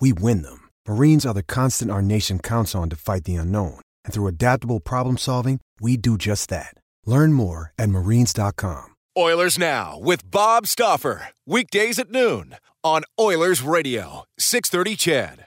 we win them. Marines are the constant our nation counts on to fight the unknown. And through adaptable problem solving, we do just that. Learn more at marines.com. Oilers Now with Bob Stauffer. Weekdays at noon on Oilers Radio, 630 CHED.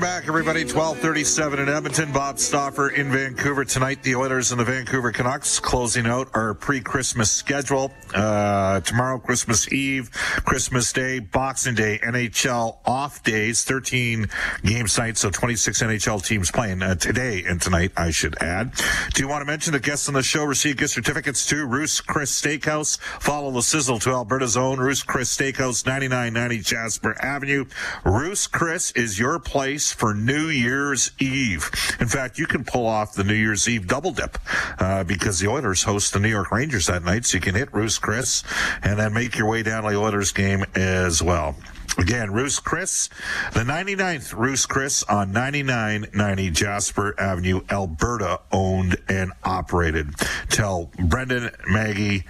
Welcome back, everybody. 1237 in Edmonton. Bob Stauffer in Vancouver. Tonight, the Oilers and the Vancouver Canucks closing out our pre-Christmas schedule. Uh, tomorrow, Christmas Eve, Christmas Day, Boxing Day, NHL off days, 13 game sites, so 26 NHL teams playing uh, today and tonight, I should add. Do you want to mention the guests on the show receive gift certificates to Ruth's Chris Steakhouse? Follow the sizzle to Alberta's own Ruth's Chris Steakhouse, 9990 Jasper Avenue. Ruth's Chris is your place for New Year's Eve. In fact, you can pull off the New Year's Eve double dip uh, because the Oilers host the New York Rangers that night, so you can hit Ruth's Chris and then make your way down to the Oilers game as well. Again, Ruth's Chris, the 99th Ruth's Chris on 9990 Jasper Avenue, Alberta, owned and operated. Tell Brendan, Maggie,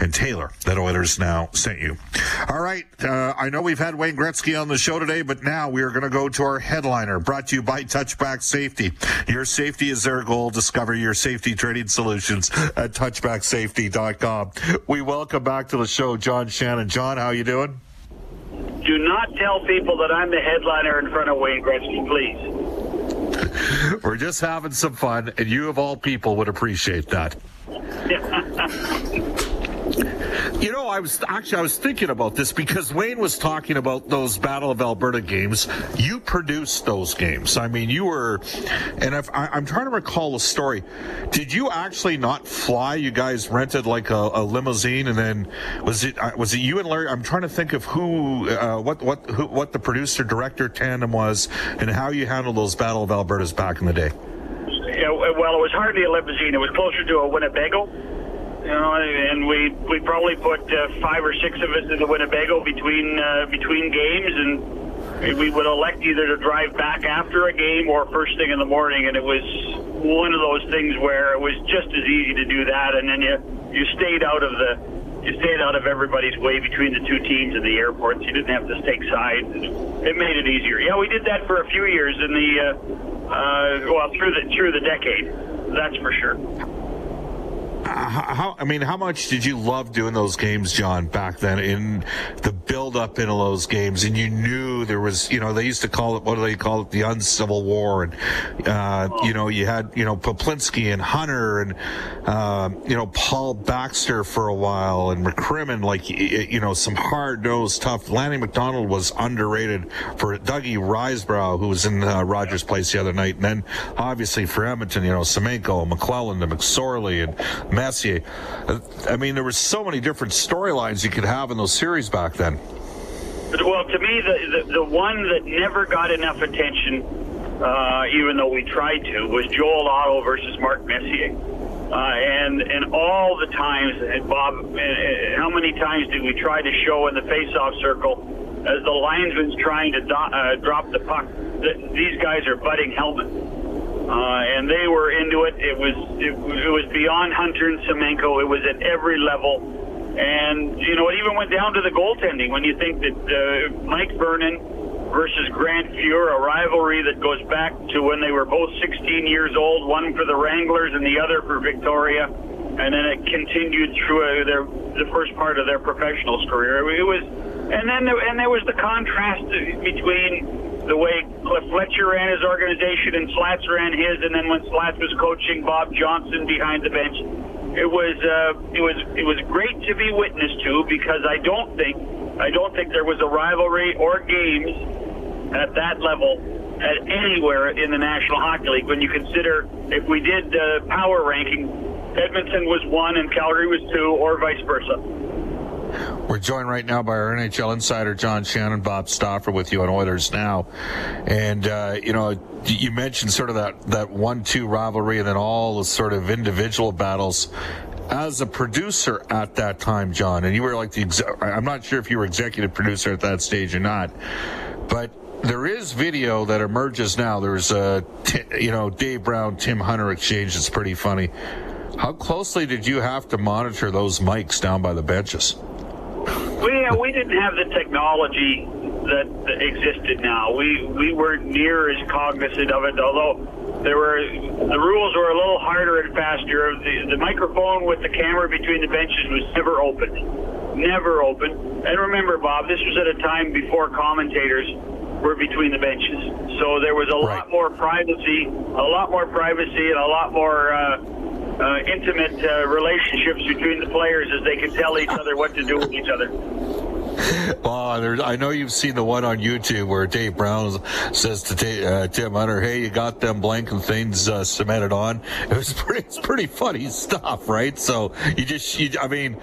and Taylor that Oilers now sent you. All right. Uh, I know we've had Wayne Gretzky on the show today, but now we are going to go to our headliner brought to you by Touchback Safety. Your safety is their goal. Discover your safety training solutions at touchbacksafety.com. We welcome back to the show, John Shannon. John, how you doing? Do not tell people that I'm the headliner in front of Wayne Gretzky, please. We're just having some fun, and you of all people would appreciate that. You know, I was actually I was thinking about this because Wayne was talking about those Battle of Alberta games. You produced those games. I mean, you were, and if I, I'm trying to recall the story, did you actually not fly? You guys rented like a, a limousine, and then was it uh, was it you and Larry? I'm trying to think of who, uh, what what who, what the producer director tandem was, and how you handled those Battle of Albertas back in the day. Yeah, well, it was hardly a limousine. It was closer to a Winnebago. You know, and we we probably put uh, five or six of us in the Winnebago between uh, between games, and we would elect either to drive back after a game or first thing in the morning. And it was one of those things where it was just as easy to do that, and then you you stayed out of the you stayed out of everybody's way between the two teams in the airports. You didn't have to take sides. It made it easier. Yeah, we did that for a few years in the uh, uh, well through the through the decade. That's for sure. How I mean, how much did you love doing those games, John, back then in the build up into those games? And you knew there was, you know, they used to call it, what do they call it? The uncivil war. And, uh, you know, you had, you know, Peplinski and Hunter and, uh, you know, Paul Baxter for a while and McCrimmon, like, you know, some hard nosed tough. Lanny McDonald was underrated for Dougie Risebrough, who was in uh, Rogers Place the other night. And then obviously for Edmonton, you know, Semenko, McClelland, and McSorley and Messier. Uh, I mean, there were so many different storylines you could have in those series back then. Well, to me, the, the the one that never got enough attention, uh, even though we tried to, was Joel Otto versus Mark Messier. Uh, and and all the times, and Bob, uh, uh, how many times did we try to show in the face-off circle as the linesman's trying to do, uh, drop the puck? That these guys are butting helmets, uh, and they were into it. It was it, it was beyond Hunter and Semenko. It was at every level. And, you know, it even went down to the goaltending when you think that uh, Mike Vernon versus Grant Fuhr, a rivalry that goes back to when they were both 16 years old, one for the Wranglers and the other for Victoria. And then it continued through uh, their the first part of their professional career. It was, and then there, and there was the contrast between the way Cliff Fletcher ran his organization and Slats ran his, and then when Slats was coaching, Bob Johnson behind the bench. It was uh, it was it was great to be witness to because I don't think I don't think there was a rivalry or games at that level at anywhere in the National Hockey League. When you consider if we did uh, power ranking, Edmonton was one and Calgary was two, or vice versa. We're joined right now by our NHL insider John Shannon, Bob Stauffer, with you on Oilers now, and uh, you know you mentioned sort of that that one-two rivalry, and then all the sort of individual battles. As a producer at that time, John, and you were like the ex- I'm not sure if you were executive producer at that stage or not, but there is video that emerges now. There's a, you know, Dave Brown, Tim Hunter exchange. It's pretty funny. How closely did you have to monitor those mics down by the benches? We uh, we didn't have the technology that, that existed now. We we weren't near as cognizant of it, although there were the rules were a little harder and faster. The, the microphone with the camera between the benches was never open, never open. And remember, Bob, this was at a time before commentators were between the benches, so there was a Right. lot more privacy, a lot more privacy, and a lot more. Uh, uh, intimate uh, relationships between the players as they could tell each other what to do with each other. I know you've seen the one on YouTube where Dave Brown says to uh, Tim Hunter, "Hey, you got them blanking things uh, cemented on." It was pretty, it's pretty funny stuff, right? So you just, you, I mean,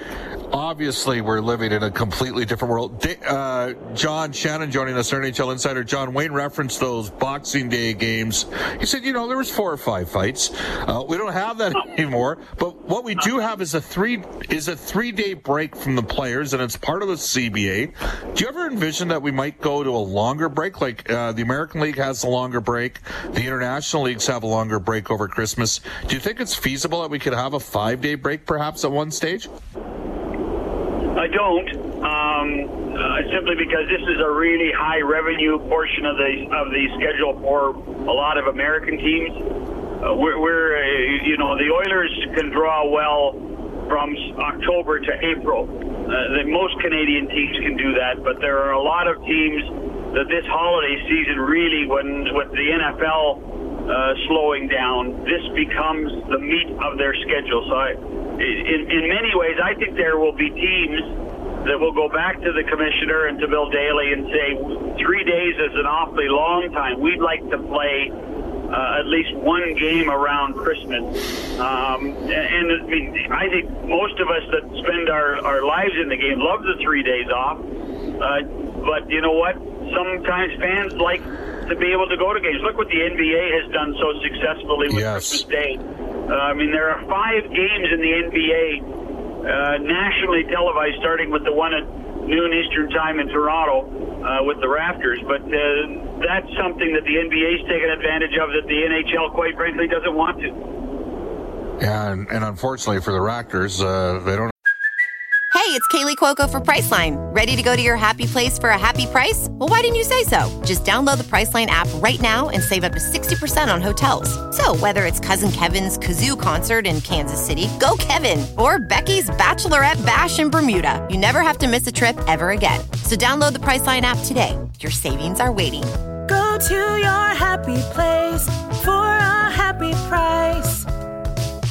obviously we're living in a completely different world. Uh, John Shannon joining us, NHL insider. John Wayne referenced those Boxing Day games. He said, you know, there was four or five fights. Uh, we don't have that anymore, but what we do have is a three is a three day break from the players, and it's part of the CBA. Do you ever envision that we might go to a longer break? Like uh, the American League has a longer break, the international leagues have a longer break over Christmas. Do you think it's feasible that we could have a five day break perhaps at one stage? I don't, um, uh, simply because this is a really high revenue portion of the of the schedule for a lot of American teams. Uh, we're, we're uh, you know, the Oilers can draw well from October to April. Uh, most Canadian teams can do that, but there are a lot of teams that this holiday season really, when with the NFL uh, slowing down, this becomes the meat of their schedule. So, I, in, in many ways, I think there will be teams that will go back to the commissioner and to Bill Daly and say, three days is an awfully long time. We'd like to play uh, at least one game around Christmas. Um, and, and I mean, I think most of us that spend our, our lives in the game love the three days off. Uh, but you know what? Sometimes fans like to be able to go to games. Look what the NBA has done so successfully with Yes. Christmas Day. Uh, I mean, there are five games in the NBA uh, nationally televised, starting with the one at noon Eastern Time in Toronto uh, with the Raptors. But uh, that's something that the NBA's taken advantage of that the NHL, quite frankly, doesn't want to. And, and unfortunately for the Raptors, uh, they don't. Hey, it's Kaley Cuoco for Priceline. Ready to go to your happy place for a happy price? Well, why didn't you say so? Just download the Priceline app right now and save up to 60% on hotels. So, whether it's Cousin Kevin's Kazoo concert in Kansas City, go Kevin, or Becky's Bachelorette Bash in Bermuda, you never have to miss a trip ever again. So, download the Priceline app today. Your savings are waiting. Go to your happy place for a happy price.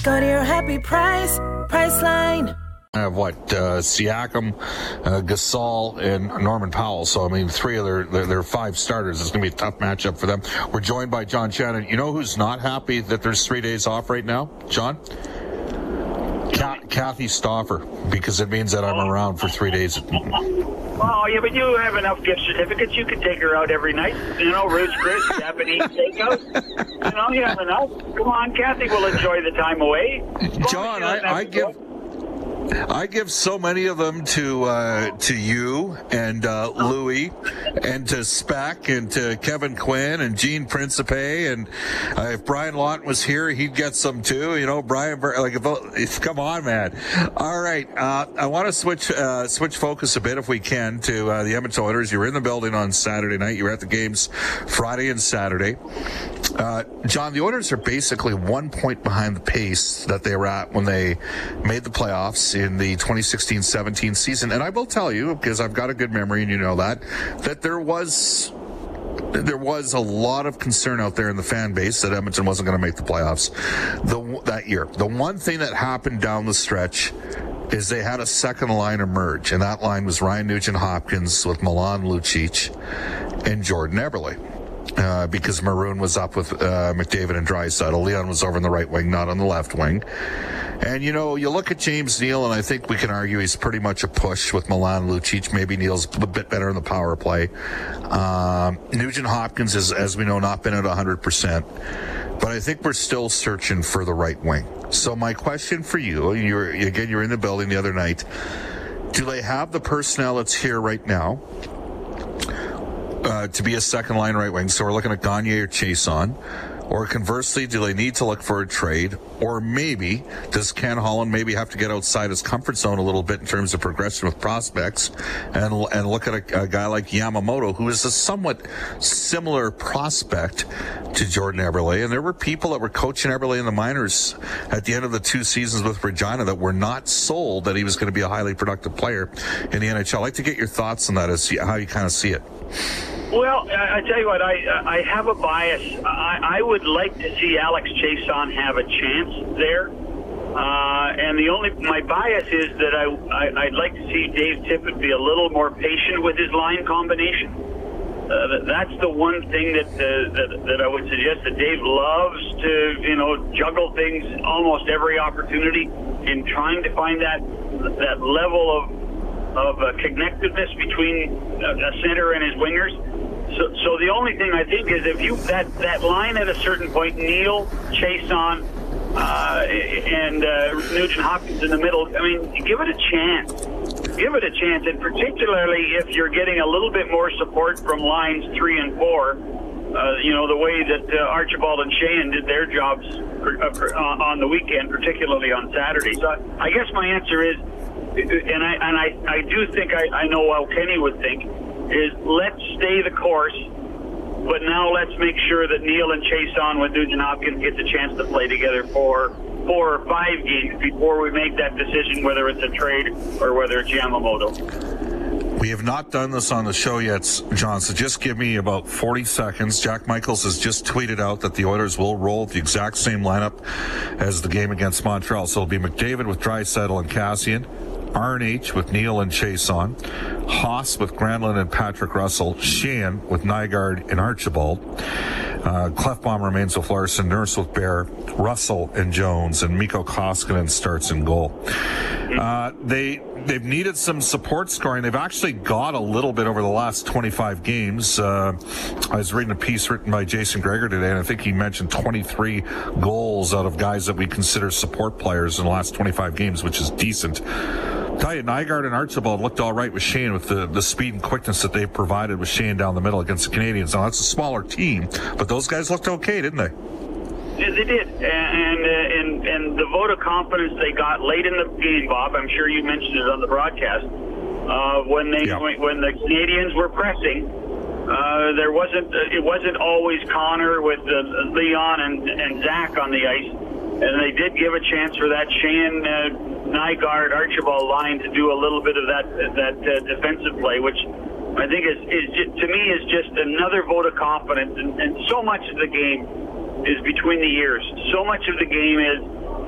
Go to your happy price, Priceline. I have what uh, Siakam, uh, Gasol, and Norman Powell. So I mean, three of their, their their five starters. It's going to be a tough matchup for them. We're joined by John Shannon. You know who's not happy that there's three days off right now, John? Ca- Kathy Stauffer, because it means that I'm around for three days. Oh, yeah, but you have enough gift certificates. You could take her out every night. You know, Ruth's Chris, Japanese takeout. You know, you have enough. Come on, Kathy will enjoy the time away. As John, I, I give. go. I give so many of them to uh, to you and uh, Louie and to Speck and to Kevin Quinn and Gene Principe and uh, if Brian Lawton was here, he'd get some too. You know, Brian, like if, if come on, man. All right, uh, I want to switch uh, switch focus a bit if we can to uh, the Edmonton Oilers. You were in the building on Saturday night. You were at the games Friday and Saturday. Uh, John, the Oilers are basically one point behind the pace that they were at when they made the playoffs in the 2016-17 season. And I will tell you, because I've got a good memory and you know that, that there was there was a lot of concern out there in the fan base that Edmonton wasn't going to make the playoffs the, that year. The one thing that happened down the stretch is they had a second line emerge, and that line was Ryan Nugent Hopkins with Milan Lucic and Jordan Eberle. Uh, because Maroon was up with uh, McDavid and Draisaitl. Leon was over in the right wing, not on the left wing. And you know, you look at James Neal, and I think we can argue he's pretty much a push with Milan Lucic. Maybe Neal's a bit better in the power play. Um, Nugent Hopkins is, as we know, not been at 100%. But I think we're still searching for the right wing. So my question for you, you're again, you're in the building the other night. Do they have the personnel that's here right now uh, to be a second line right wing? So we're looking at Gagner or Chiasson. Or conversely, do they need to look for a trade? Or maybe does Ken Holland maybe have to get outside his comfort zone a little bit in terms of progression with prospects and and look at a, a guy like Yamamoto, who is a somewhat similar prospect to Jordan Eberle. And there were people that were coaching Eberle in the minors at the end of the two seasons with Regina that were not sold that he was going to be a highly productive player in the NHL. I'd like to get your thoughts on that as how you kind of see it. Well, I, tell you what, I I have a bias. I, I would like to see Alex Chiasson have a chance there. Uh, and the only my bias is that I, I I'd like to see Dave Tippett be a little more patient with his line combination. Uh, that's the one thing that, uh, that that I would suggest that Dave loves to you know juggle things almost every opportunity in trying to find that that level of of uh, connectedness between a, a center and his wingers. So, so the only thing I think is if you that that line at a certain point, Neal, Chiasson, uh, and uh, Nugent Hopkins in the middle. I mean, give it a chance. Give it a chance, and particularly if you're getting a little bit more support from lines three and four. Uh, you know the way that uh, Archibald and Sheahan did their jobs for, uh, for, uh, on the weekend, particularly on Saturday. So I guess my answer is, and I and I, I do think I, I know how Kenny would think is let's stay the course, but now let's make sure that Neal and Chiasson with Nugent Hopkins get the chance to play together for four or five games before we make that decision whether it's a trade or whether it's Yamamoto. We have not done this on the show yet, John, so just give me about 40 seconds. Jack Michaels has just tweeted out that the Oilers will roll the exact same lineup as the game against Montreal. So it'll be McDavid with Draisaitl and Kassian, RNH with Neal and Chiasson, Haas with Granlund and Patrick Russell, Sheahan with Nygard and Archibald. Uh, Klefbom remains with Larsson, Nurse with Bear, Russell and Jones, and Mikko Koskinen starts in goal. Uh, they they've needed some support scoring. They've actually got a little bit over the last 25 games. Uh, I was reading a piece written by Jason Gregor today, and I think he mentioned 23 goals out of guys that we consider support players in the last 25 games, which is decent. Tell you, Nygard and Archibald looked all right with Shane with the, the speed and quickness that they provided with Shane down the middle against the Canadiens. Now that's a smaller team, but those guys looked okay, didn't they? Yeah, they did, and uh, and and the vote of confidence they got late in the game, Bob. I'm sure you mentioned it on the broadcast uh, when they Yeah. when, when the Canadiens were pressing. Uh, there wasn't it wasn't always Connor with uh, Leon and and Zach on the ice, and they did give a chance for that Shane uh, Nygard Archibald line to do a little bit of that that uh, defensive play, which I think is is ju- to me is just another vote of confidence, and, and so much of the game is between the ears. So much of the game is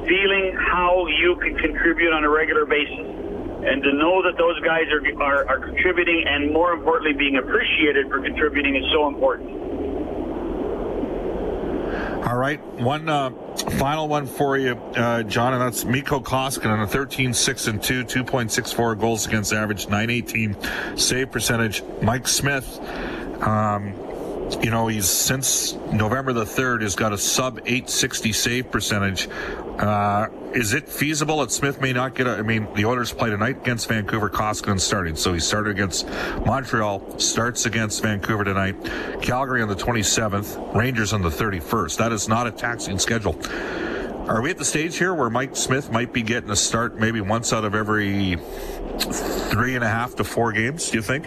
feeling how you can contribute on a regular basis. And to know that those guys are, are, are contributing and more importantly being appreciated for contributing is so important. All right, one uh, final one for you, uh, John, and that's Mikko Koskinen, on a 13 6 and 2, 2.64 goals against average, 918 save percentage. Mike Smith, um, you know, he's since November the 3rd has got a sub 860 save percentage. Uh, is it feasible that Smith may not get a, I mean, the Oilers play tonight against Vancouver, Koskinen starting. So he started against Montreal, starts against Vancouver tonight, Calgary on the 27th, Rangers on the 31st. That is not a taxing schedule. Are we at the stage here where Mike Smith might be getting a start maybe once out of every three and a half to four games, do you think?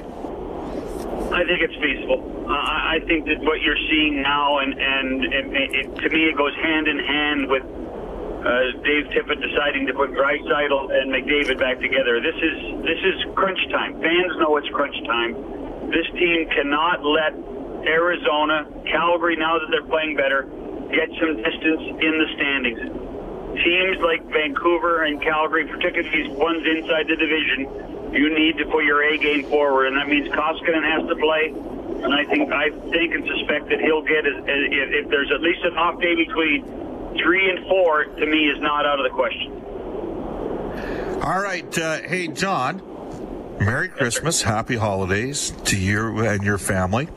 I think it's feasible. Uh, I think that what you're seeing now, and and it, it, to me, it goes hand in hand with uh, Dave Tippett deciding to put Draisaitl and McDavid back together. This is this is crunch time. Fans know it's crunch time. This team cannot let Arizona, Calgary, now that they're playing better, get some distance in the standings. Teams like Vancouver and Calgary, particularly these ones inside the division, you need to put your A game forward, and that means Koskinen has to play. And I think I think and suspect that he'll get if, if there's at least an off day between three and four. To me, is not out of the question. All right, uh, hey John. Merry Christmas, Happy Holidays to you and your family,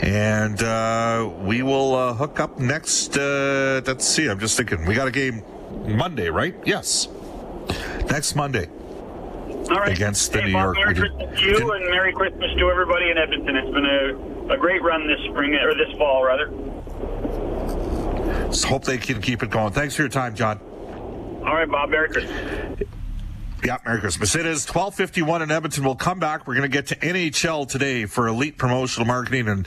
and uh, we will uh, hook up next. Uh, let's see. I'm just thinking we got a game Monday, right? Yes, next Monday. All right. Against the hey, New Bob, York- Merry Christmas to you, and Merry Christmas to everybody in Edmonton. It's been a, a great run this spring or this fall, rather. Just hope they can keep it going. Thanks for your time, John. All right, Bob. Merry Christmas. Yeah, Merry Christmas. It is 1251 in Edmonton. We'll come back. We're going to get to NHL today for elite promotional marketing and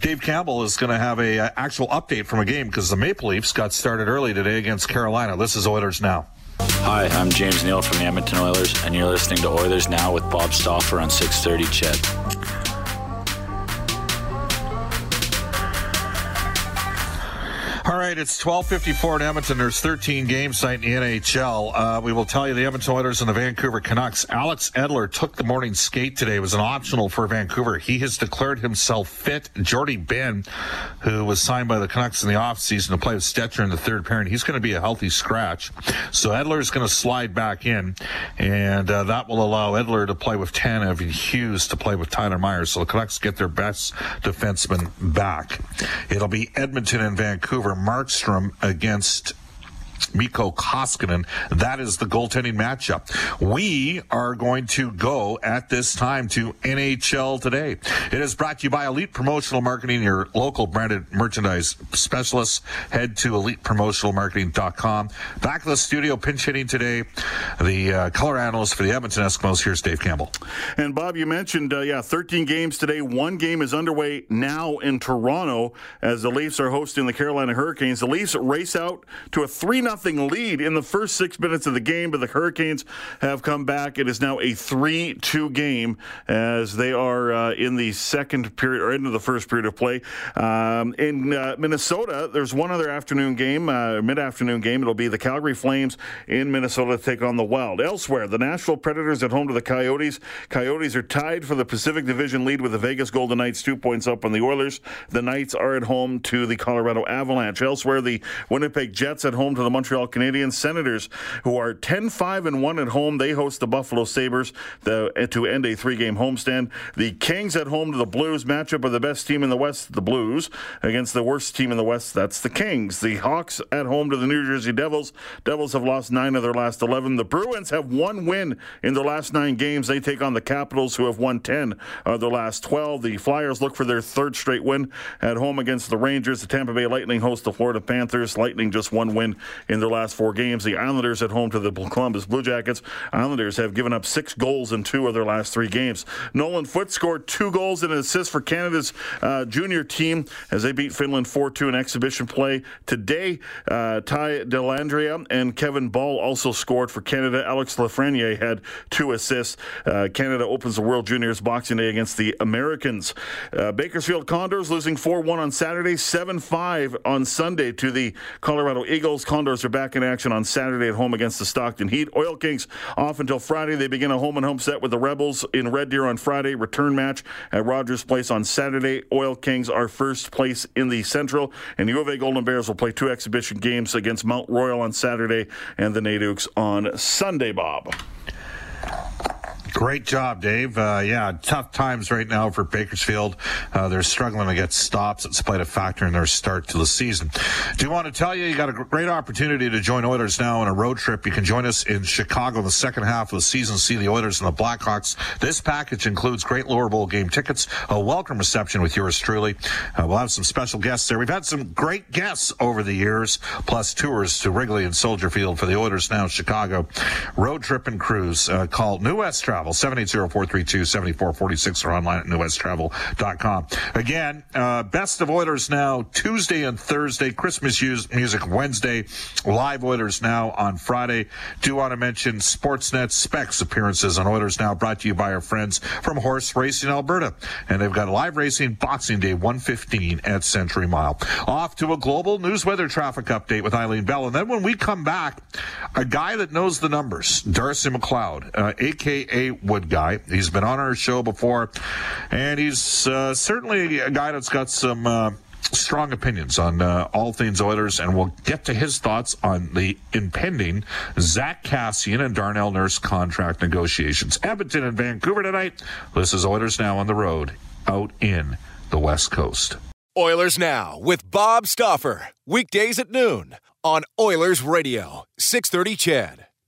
Dave Campbell is going to have a uh, actual update from a game because the Maple Leafs got started early today against Carolina. This is Oilers now. Hi, I'm James Neal from the Edmonton Oilers, and you're listening to Oilers Now with Bob Stauffer on 630 CHED. Right, it's 12:54 in Edmonton. There's 13 games tonight in the NHL. Uh, we will tell you the Edmonton Oilers and the Vancouver Canucks. Alex Edler took the morning skate today. It was an optional for Vancouver. He has declared himself fit. Jordie Benn, who was signed by the Canucks in the offseason to play with Stecher in the third pairing, he's going to be a healthy scratch. So Edler is going to slide back in, and uh, that will allow Edler to play with Tanev and Hughes to play with Tyler Myers. So the Canucks get their best defenseman back. It'll be Edmonton and Vancouver. Markstrom against Mikko Koskinen. That is the goaltending matchup. We are going to go at this time to NHL today. It is brought to you by Elite Promotional Marketing, your local branded merchandise specialist. Head to elitepromotionalmarketing.com. Back in the studio, pinch hitting today, the uh, color analyst for the Edmonton Eskimos. Here's Dave Campbell. And Bob, you mentioned, uh, yeah, 13 games today. One game is underway now in Toronto as the Leafs are hosting the Carolina Hurricanes. The Leafs race out to a 3 0 lead in the first six minutes of the game, but the Hurricanes have come back. It is now a 3 2 game as they are uh, in the second period or into the first period of play. Um, in uh, Minnesota, there's one other afternoon game, uh, mid afternoon game. It'll be the Calgary Flames in Minnesota to take on the Wild. Elsewhere, the Nashville Predators at home to the Coyotes. Coyotes are tied for the Pacific Division lead with the Vegas Golden Knights two points up on the Oilers. The Knights are at home to the Colorado Avalanche. Elsewhere, the Winnipeg Jets at home to the Montreal Canadiens. Senators, who are 10 5 and 1 at home, they host the Buffalo Sabres the, uh, to end a three game homestand. The Kings at home to the Blues. Matchup of the best team in the West, the Blues, against the worst team in the West, that's the Kings. The Hawks at home to the New Jersey Devils. Devils have lost nine of their last 11. The Bruins have one win in their last nine games. They take on the Capitals, who have won 10 of their last 12. The Flyers look for their third straight win at home against the Rangers. The Tampa Bay Lightning host the Florida Panthers. Lightning just one win in their last four games. The Islanders at home to the Columbus Blue Jackets. Islanders have given up six goals in two of their last three games. Nolan Foote scored two goals and an assist for Canada's uh, junior team as they beat Finland 4 2 in exhibition play. Today, uh, Ty Dellandrea and Kevin Ball also scored for Canada. Alex Lafreniere had two assists. Uh, Canada opens the World Juniors Boxing Day against the Americans. Uh, Bakersfield Condors losing 4 1 on Saturday, 7 5 on Sunday to the Colorado Eagles. Condors are back in action on Saturday at home against the Stockton Heat. Oil Kings off until Friday. They begin a home and home set with the Rebels in Red Deer on Friday. Return match at Rogers Place on Saturday. Oil Kings are first place in the Central, and the U of A Golden Bears will play two exhibition games against Mount Royal on Saturday and the Nadukes on Sunday, Bob. Great job, Dave. Uh, yeah, tough times right now for Bakersfield. Uh, they're struggling to get stops. Played a factor in their start to the season. Do you want to tell you, you got a great opportunity to join Oilers now on a road trip. You can join us in Chicago in the second half of the season, see the Oilers and the Blackhawks. This package includes great lower bowl game tickets, a welcome reception with yours truly. Uh, we'll have some special guests there. We've had some great guests over the years, plus tours to Wrigley and Soldier Field for the Oilers now Chicago. Road trip and cruise. Uh, New West Travel. Travel, 780-432-7446 or online at newwesttravel.com. Again, uh, Best of Oilers Now, Tuesday and Thursday, Christmas music Wednesday, live Oilers Now on Friday. Do want to mention Sportsnet Specs appearances on Oilers Now brought to you by our friends from Horse Racing Alberta. And they've got live racing Boxing Day 115 at Century Mile. Off to a global news weather traffic update with Eileen Bell. And then when we come back, a guy that knows the numbers, Darcy McLeod, uh, aka Wood guy. He's been on our show before, and he's uh, certainly a guy that's got some. Uh, strong opinions on uh, all things Oilers, and we'll get to his thoughts on the impending Zach Kassian and Darnell Nurse contract negotiations. Edmonton and Vancouver tonight. This is Oilers Now on the road out in the West Coast. Oilers Now with Bob Stauffer. Weekdays at noon on Oilers Radio, 630 CHED.